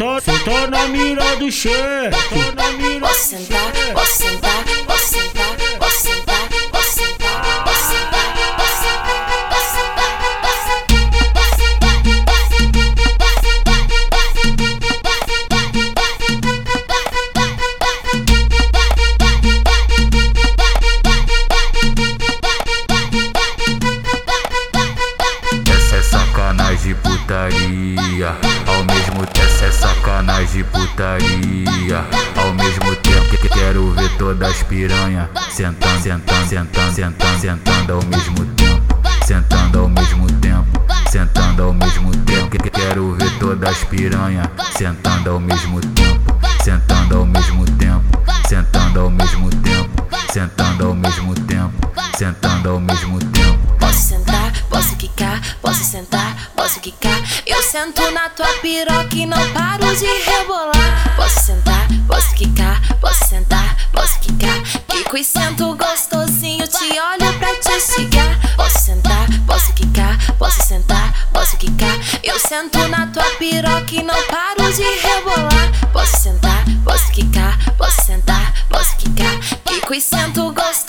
tô, na mira do chefe. Tô na mira do chefe. Putaria Ao mesmo tempo que quero ver todas as piranha Sentando, sentando, sentando, sentando, sentando ao mesmo tempo Sentando ao mesmo tempo Sentando ao mesmo tempo que quero ver todas as piranha Sentando ao mesmo tempo Sentando ao mesmo tempo Sentando ao mesmo tempo Sentando ao mesmo tempo Sentando ao mesmo tempo. Posso sentar, Eu sento na tua piroca e não paro de rebolar. Posso sentar, posso quicar, posso sentar, posso quicar. Quico e sento gostosinho, te olho pra te instigar. Posso sentar, posso quicar, posso sentar, posso quicar. Eu sento na tua piroca e não paro de rebolar. Posso sentar, posso quicar, posso sentar, posso quicar. Quico e sento gostosinho,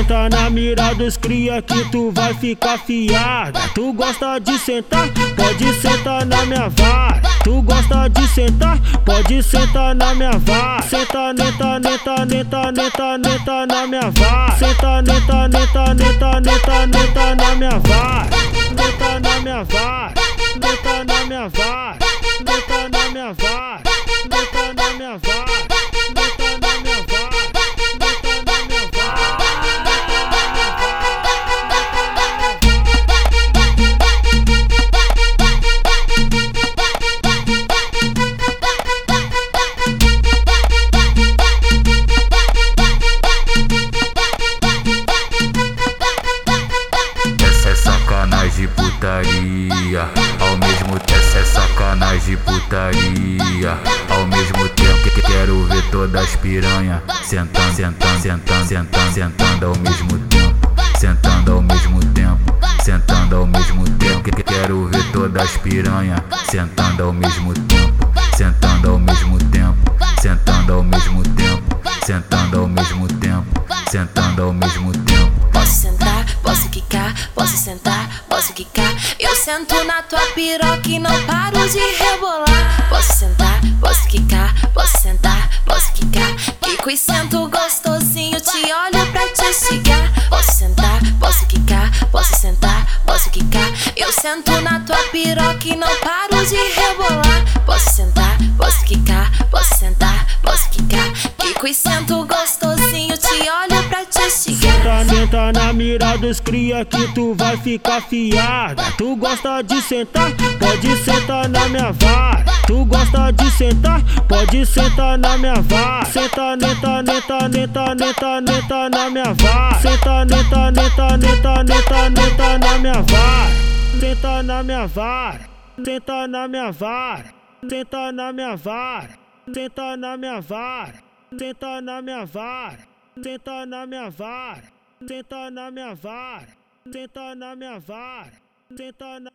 Senta, na mira dos cria que tu vai ficar fiada. Tu gosta de sentar? Pode sentar na minha vara. Tu gosta de sentar? Pode sentar na minha vara. Senta, neta, neta, neta, neta, neta na minha vara. Senta, neta, neta, neta, neta, neta na minha vara. Neta na minha vara. Neta na minha vara. Ao mesmo tempo é sacanagem putaria. Ao mesmo tempo que quero ver todas as piranha. Sentando, sentando, sentando, sentando, sentando ao mesmo tempo. Sentando ao mesmo tempo. Sentando ao mesmo tempo que quero ver todas as piranha. Sentando ao mesmo tempo. Sentando ao mesmo tempo. Sentando ao mesmo tempo. Sentando ao mesmo tempo. Sentando ao mesmo tempo. Posso sentar, posso quicar, posso sentar, sento na tua piroca e não paro de rebolar. Posso sentar, posso quicar, posso sentar, posso quicar. Quico e sento gostosinho, te olho pra te instigar. Posso sentar, posso quicar, posso sentar, posso quicar. Eu sento na tua piroca e não paro de rebolar. Posso sentar, posso quicar, posso sentar, Senta, na mira dos cria que tu vai ficar fiada. Tu gosta de sentar? Pode sentar na minha vara. Tu gosta de sentar? Pode sentar na minha vara. Senta, neta, neta, neta, neta, neta na minha vara. Senta, neta, neta, neta, neta, neta na minha vara. Senta na minha vara. Senta na minha vara. Senta na minha vara. Senta na minha vara. Senta na minha vara. Senta na minha vara. Senta na minha vara. Senta na minha vara. Senta na